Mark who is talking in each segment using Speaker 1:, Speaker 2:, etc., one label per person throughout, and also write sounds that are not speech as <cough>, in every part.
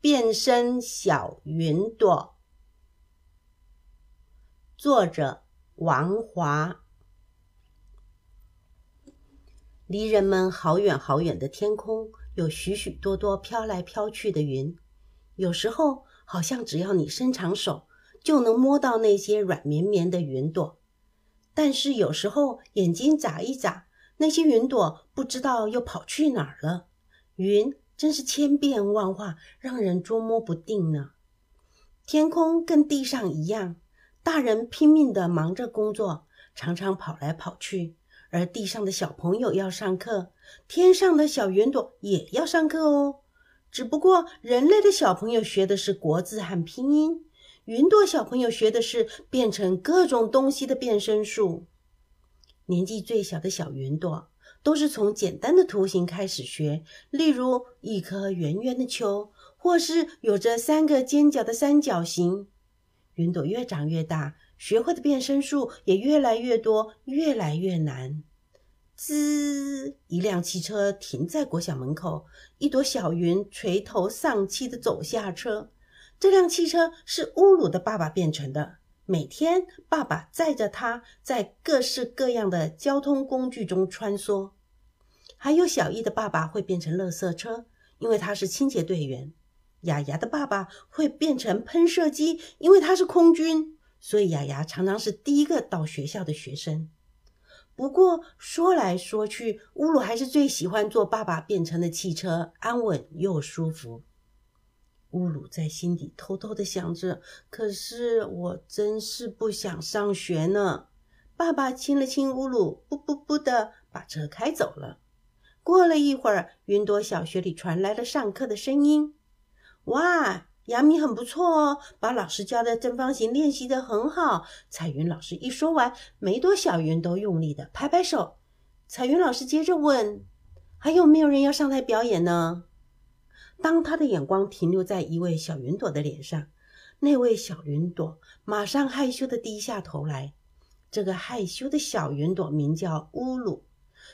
Speaker 1: 变身小云朵，作者王华。离人们好远好远的天空，有许许多多飘来飘去的云。有时候，好像只要你伸长手，就能摸到那些软绵绵的云朵。但是有时候，眼睛眨一眨，那些云朵不知道又跑去哪儿了。云。真是千变万化，让人捉摸不定呢。天空跟地上一样，大人拼命的忙着工作，常常跑来跑去；而地上的小朋友要上课，天上的小云朵也要上课哦。只不过人类的小朋友学的是国字和拼音，云朵小朋友学的是变成各种东西的变身术。年纪最小的小云朵。都是从简单的图形开始学，例如一颗圆圆的球，或是有着三个尖角的三角形。云朵越长越大，学会的变身术也越来越多，越来越难。滋！一辆汽车停在国小门口，一朵小云垂头丧气地走下车。这辆汽车是乌鲁的爸爸变成的。每天，爸爸载着他在各式各样的交通工具中穿梭。还有小易的爸爸会变成垃圾车，因为他是清洁队员；雅雅的爸爸会变成喷射机，因为他是空军。所以雅雅常常是第一个到学校的学生。不过说来说去，乌鲁还是最喜欢坐爸爸变成的汽车，安稳又舒服。乌鲁在心底偷偷的想着：“可是我真是不想上学呢。”爸爸亲了亲乌鲁，不不不的把车开走了。过了一会儿，云朵小学里传来了上课的声音：“哇，杨米很不错哦，把老师教的正方形练习的很好。”彩云老师一说完，每朵小云都用力的拍拍手。彩云老师接着问：“还有没有人要上台表演呢？”当他的眼光停留在一位小云朵的脸上，那位小云朵马上害羞的低下头来。这个害羞的小云朵名叫乌鲁，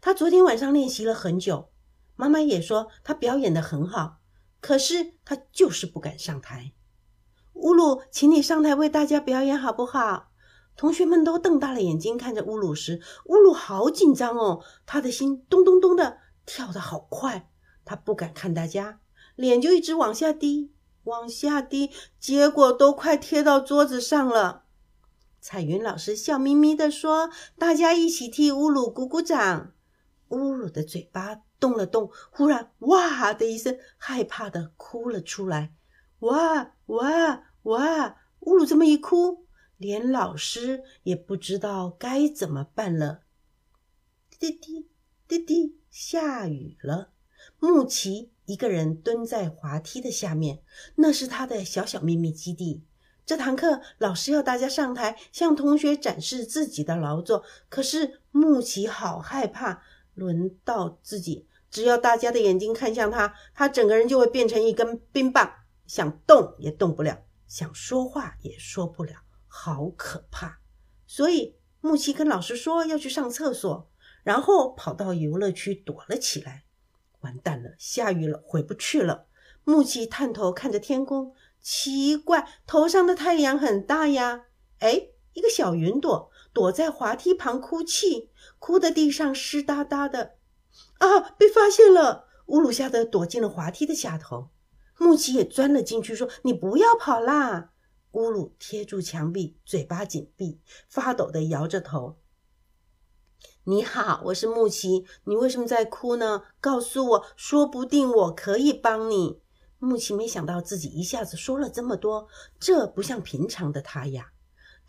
Speaker 1: 他昨天晚上练习了很久，妈妈也说他表演的很好，可是他就是不敢上台。乌鲁，请你上台为大家表演好不好？同学们都瞪大了眼睛看着乌鲁时，乌鲁好紧张哦，他的心咚咚咚的跳得好快，他不敢看大家。脸就一直往下低，往下低，结果都快贴到桌子上了。彩云老师笑眯眯地说：“大家一起替乌鲁鼓鼓掌。”乌鲁的嘴巴动了动，忽然“哇”的一声，害怕的哭了出来。“哇哇哇！”乌鲁这么一哭，连老师也不知道该怎么办了。滴滴滴滴，下雨了。穆奇。一个人蹲在滑梯的下面，那是他的小小秘密基地。这堂课老师要大家上台向同学展示自己的劳作，可是穆奇好害怕。轮到自己，只要大家的眼睛看向他，他整个人就会变成一根冰棒，想动也动不了，想说话也说不了，好可怕。所以木奇跟老师说要去上厕所，然后跑到游乐区躲了起来。完蛋了，下雨了，回不去了。木奇探头看着天空，奇怪，头上的太阳很大呀。哎，一个小云朵躲在滑梯旁哭泣，哭的地上湿哒哒的。啊，被发现了！乌鲁吓得躲进了滑梯的下头。木奇也钻了进去，说：“你不要跑啦！”乌鲁贴住墙壁，嘴巴紧闭，发抖的摇着头。你好，我是木奇。你为什么在哭呢？告诉我，说不定我可以帮你。木奇没想到自己一下子说了这么多，这不像平常的他呀。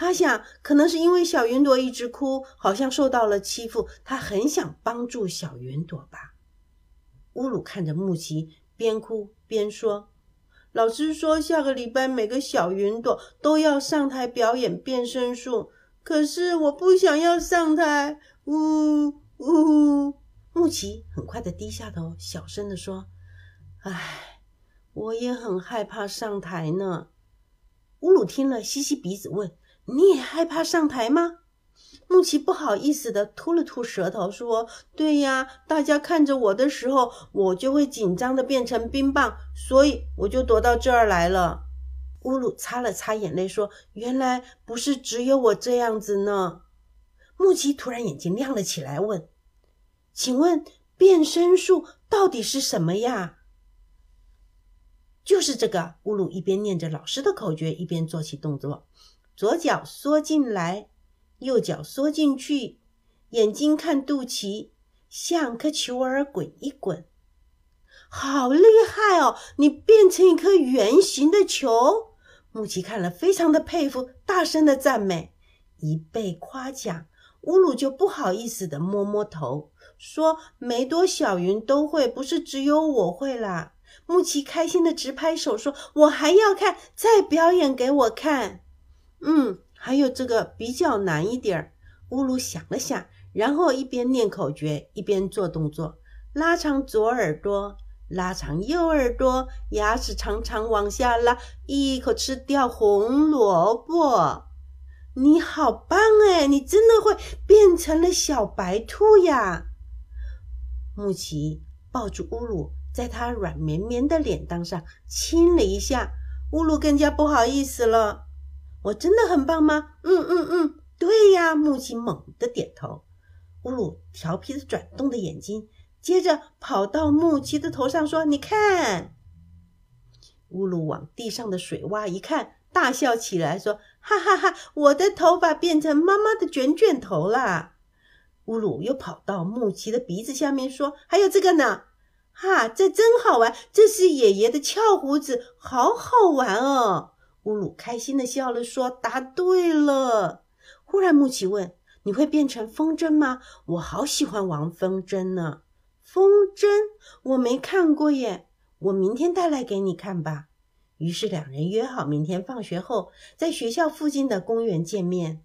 Speaker 1: 他想，可能是因为小云朵一直哭，好像受到了欺负，他很想帮助小云朵吧。乌鲁看着木奇，边哭边说：“老师说，下个礼拜每个小云朵都要上台表演变身术，可是我不想要上台。”呜呜！木奇很快的低下头，小声的说：“唉，我也很害怕上台呢。”乌鲁听了，吸吸鼻子问：“你也害怕上台吗？”木奇不好意思的吐了吐舌头，说：“对呀，大家看着我的时候，我就会紧张的变成冰棒，所以我就躲到这儿来了。”乌鲁擦了擦眼泪，说：“原来不是只有我这样子呢。”木奇突然眼睛亮了起来，问：“请问变身术到底是什么呀？”“就是这个。”乌鲁一边念着老师的口诀，一边做起动作：“左脚缩进来，右脚缩进去，眼睛看肚脐，像颗球儿滚一滚。”好厉害哦！你变成一颗圆形的球。木奇看了，非常的佩服，大声的赞美。一被夸奖，乌鲁就不好意思的摸摸头，说：“没多小云都会，不是只有我会啦。”木奇开心的直拍手，说：“我还要看，再表演给我看。”嗯，还有这个比较难一点儿。乌鲁想了想，然后一边念口诀，一边做动作，拉长左耳朵。拉长右耳朵，牙齿长长往下拉，一口吃掉红萝卜。你好棒哎！你真的会变成了小白兔呀！木奇抱住乌鲁，在他软绵绵的脸蛋上亲了一下。乌鲁更加不好意思了。我真的很棒吗？嗯嗯嗯，对呀。木奇猛地点头。乌鲁调皮的转动的眼睛。接着跑到木奇的头上，说：“你看。”乌鲁往地上的水洼一看，大笑起来，说：“ <laughs> 哈哈哈！我的头发变成妈妈的卷卷头啦！”乌鲁又跑到木奇的鼻子下面，说：“还有这个呢，哈，这真好玩！这是爷爷的翘胡子，好好玩哦！”乌鲁开心的笑了，说：“答对了。”忽然，木奇问：“你会变成风筝吗？我好喜欢玩风筝呢。”风筝我没看过耶，我明天带来给你看吧。于是两人约好明天放学后在学校附近的公园见面。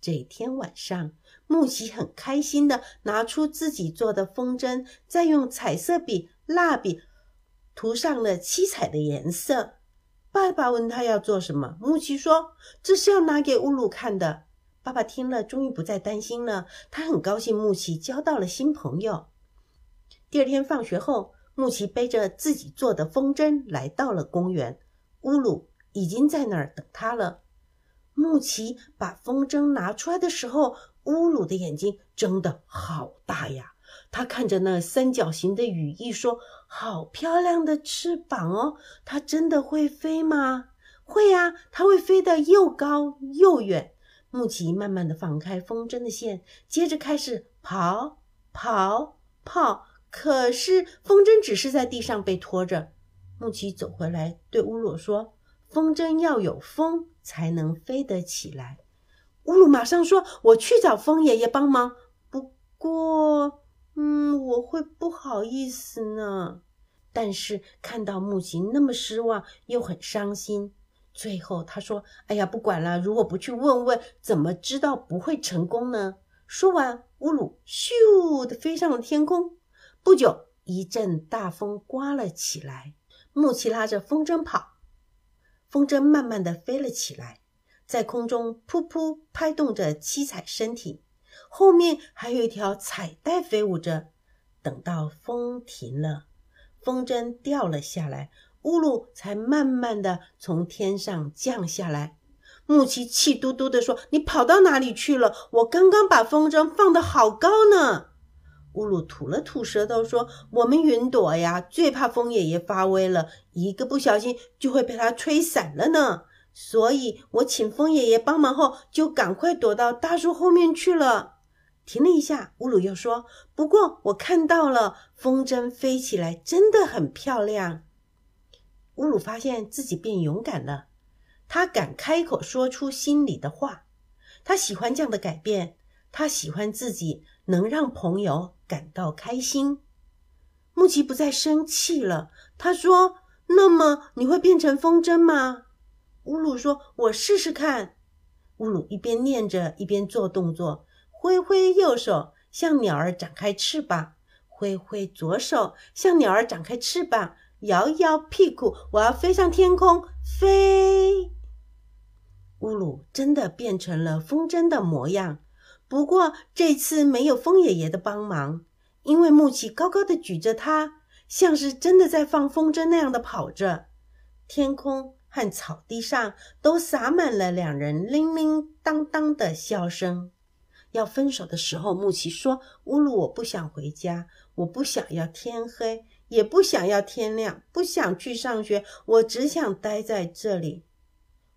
Speaker 1: 这天晚上，木奇很开心的拿出自己做的风筝，再用彩色笔、蜡笔涂上了七彩的颜色。爸爸问他要做什么，木奇说：“这是要拿给乌鲁看的。”爸爸听了，终于不再担心了。他很高兴木奇交到了新朋友。第二天放学后，木奇背着自己做的风筝来到了公园。乌鲁已经在那儿等他了。木奇把风筝拿出来的时候，乌鲁的眼睛睁得好大呀！他看着那三角形的羽翼，说：“好漂亮的翅膀哦！它真的会飞吗？”“会呀，它会飞得又高又远。”木奇慢慢的放开风筝的线，接着开始跑跑跑。可是风筝只是在地上被拖着。木奇走回来，对乌鲁说：“风筝要有风才能飞得起来。”乌鲁马上说：“我去找风爷爷帮忙。不过，嗯，我会不好意思呢。”但是看到木奇那么失望，又很伤心，最后他说：“哎呀，不管了，如果不去问问，怎么知道不会成功呢？”说完，乌鲁咻的飞上了天空。不久，一阵大风刮了起来。木奇拉着风筝跑，风筝慢慢的飞了起来，在空中噗噗拍动着七彩身体，后面还有一条彩带飞舞着。等到风停了，风筝掉了下来，乌鲁才慢慢的从天上降下来。木奇气嘟嘟的说：“你跑到哪里去了？我刚刚把风筝放得好高呢。”乌鲁吐了吐舌头，说：“我们云朵呀，最怕风爷爷发威了，一个不小心就会被他吹散了呢。所以我请风爷爷帮忙后，就赶快躲到大树后面去了。”停了一下，乌鲁又说：“不过我看到了，风筝飞起来真的很漂亮。”乌鲁发现自己变勇敢了，他敢开口说出心里的话。他喜欢这样的改变，他喜欢自己能让朋友。感到开心，木奇不再生气了。他说：“那么你会变成风筝吗？”乌鲁说：“我试试看。”乌鲁一边念着，一边做动作，挥挥右手，向鸟儿展开翅膀；挥挥左手，向鸟儿展开翅膀；摇摇屁股，我要飞上天空，飞！乌鲁真的变成了风筝的模样。不过这次没有风爷爷的帮忙，因为木奇高高的举着它，像是真的在放风筝那样的跑着。天空和草地上都洒满了两人铃铃当当的笑声。要分手的时候，木奇说：“乌鲁，我不想回家，我不想要天黑，也不想要天亮，不想去上学，我只想待在这里。”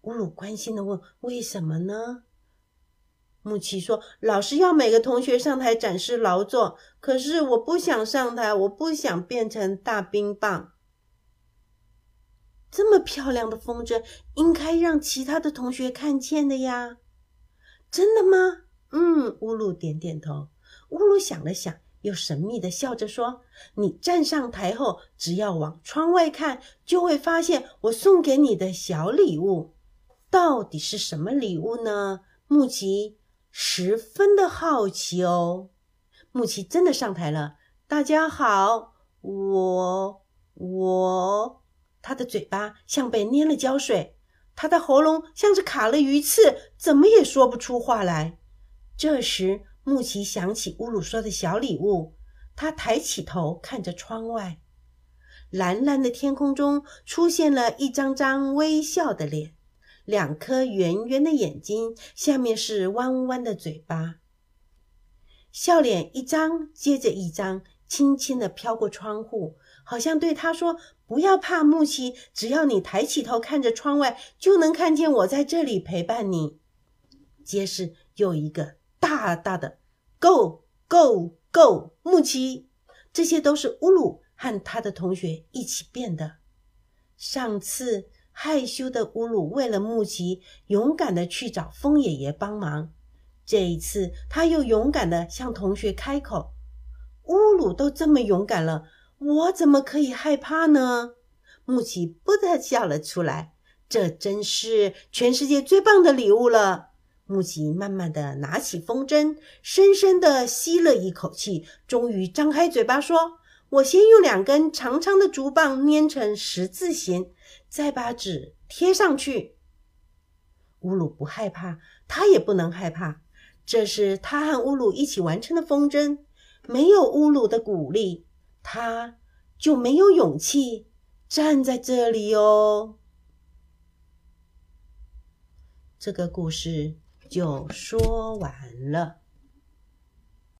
Speaker 1: 乌鲁关心的问：“为什么呢？”木奇说：“老师要每个同学上台展示劳作，可是我不想上台，我不想变成大冰棒。这么漂亮的风筝，应该让其他的同学看见的呀。真的吗？”嗯，乌鲁点点头。乌鲁想了想，又神秘的笑着说：“你站上台后，只要往窗外看，就会发现我送给你的小礼物。到底是什么礼物呢？”木奇十分的好奇哦。木奇真的上台了。大家好，我我，他的嘴巴像被捏了胶水，他的喉咙像是卡了鱼刺，怎么也说不出话来。这时，木奇想起乌鲁说的小礼物，他抬起头看着窗外，蓝蓝的天空中出现了一张张微笑的脸，两颗圆圆的眼睛，下面是弯弯的嘴巴，笑脸一张接着一张，轻轻地飘过窗户，好像对他说：“不要怕，木奇，只要你抬起头看着窗外，就能看见我在这里陪伴你。”接着又一个。大大的，Go Go Go，木奇，这些都是乌鲁和他的同学一起变的。上次害羞的乌鲁为了木奇，勇敢的去找风爷爷帮忙。这一次，他又勇敢的向同学开口：“乌鲁都这么勇敢了，我怎么可以害怕呢？”木奇不得笑了出来。这真是全世界最棒的礼物了。木吉慢慢的拿起风筝，深深的吸了一口气，终于张开嘴巴说：“我先用两根长长的竹棒捏成十字形，再把纸贴上去。”乌鲁不害怕，他也不能害怕，这是他和乌鲁一起完成的风筝。没有乌鲁的鼓励，他就没有勇气站在这里哦。这个故事。就说完了。